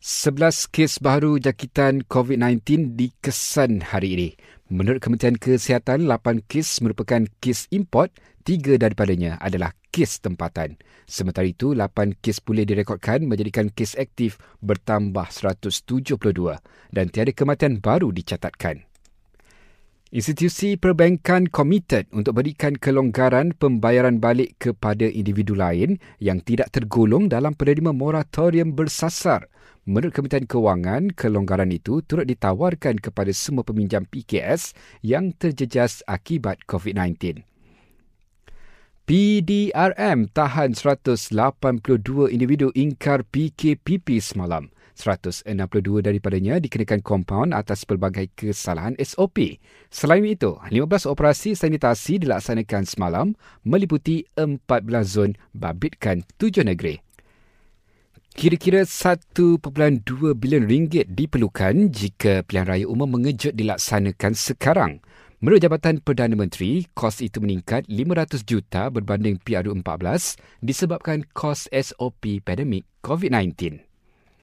11 kes baru jangkitan COVID-19 dikesan hari ini. Menurut Kementerian Kesihatan, 8 kes merupakan kes import, 3 daripadanya adalah kes tempatan. Sementara itu, 8 kes boleh direkodkan menjadikan kes aktif bertambah 172 dan tiada kematian baru dicatatkan. Institusi perbankan komited untuk berikan kelonggaran pembayaran balik kepada individu lain yang tidak tergolong dalam penerima moratorium bersasar. Menurut Kementerian Kewangan, kelonggaran itu turut ditawarkan kepada semua peminjam PKS yang terjejas akibat COVID-19. PDRM tahan 182 individu ingkar PKPP semalam. 162 daripadanya dikenakan kompaun atas pelbagai kesalahan SOP. Selain itu, 15 operasi sanitasi dilaksanakan semalam meliputi 14 zon babitkan tujuh negeri. Kira-kira 1.2 bilion ringgit diperlukan jika pilihan raya umum mengejut dilaksanakan sekarang. Menurut Jabatan Perdana Menteri, kos itu meningkat 500 juta berbanding PRU 14 disebabkan kos SOP pandemik COVID-19.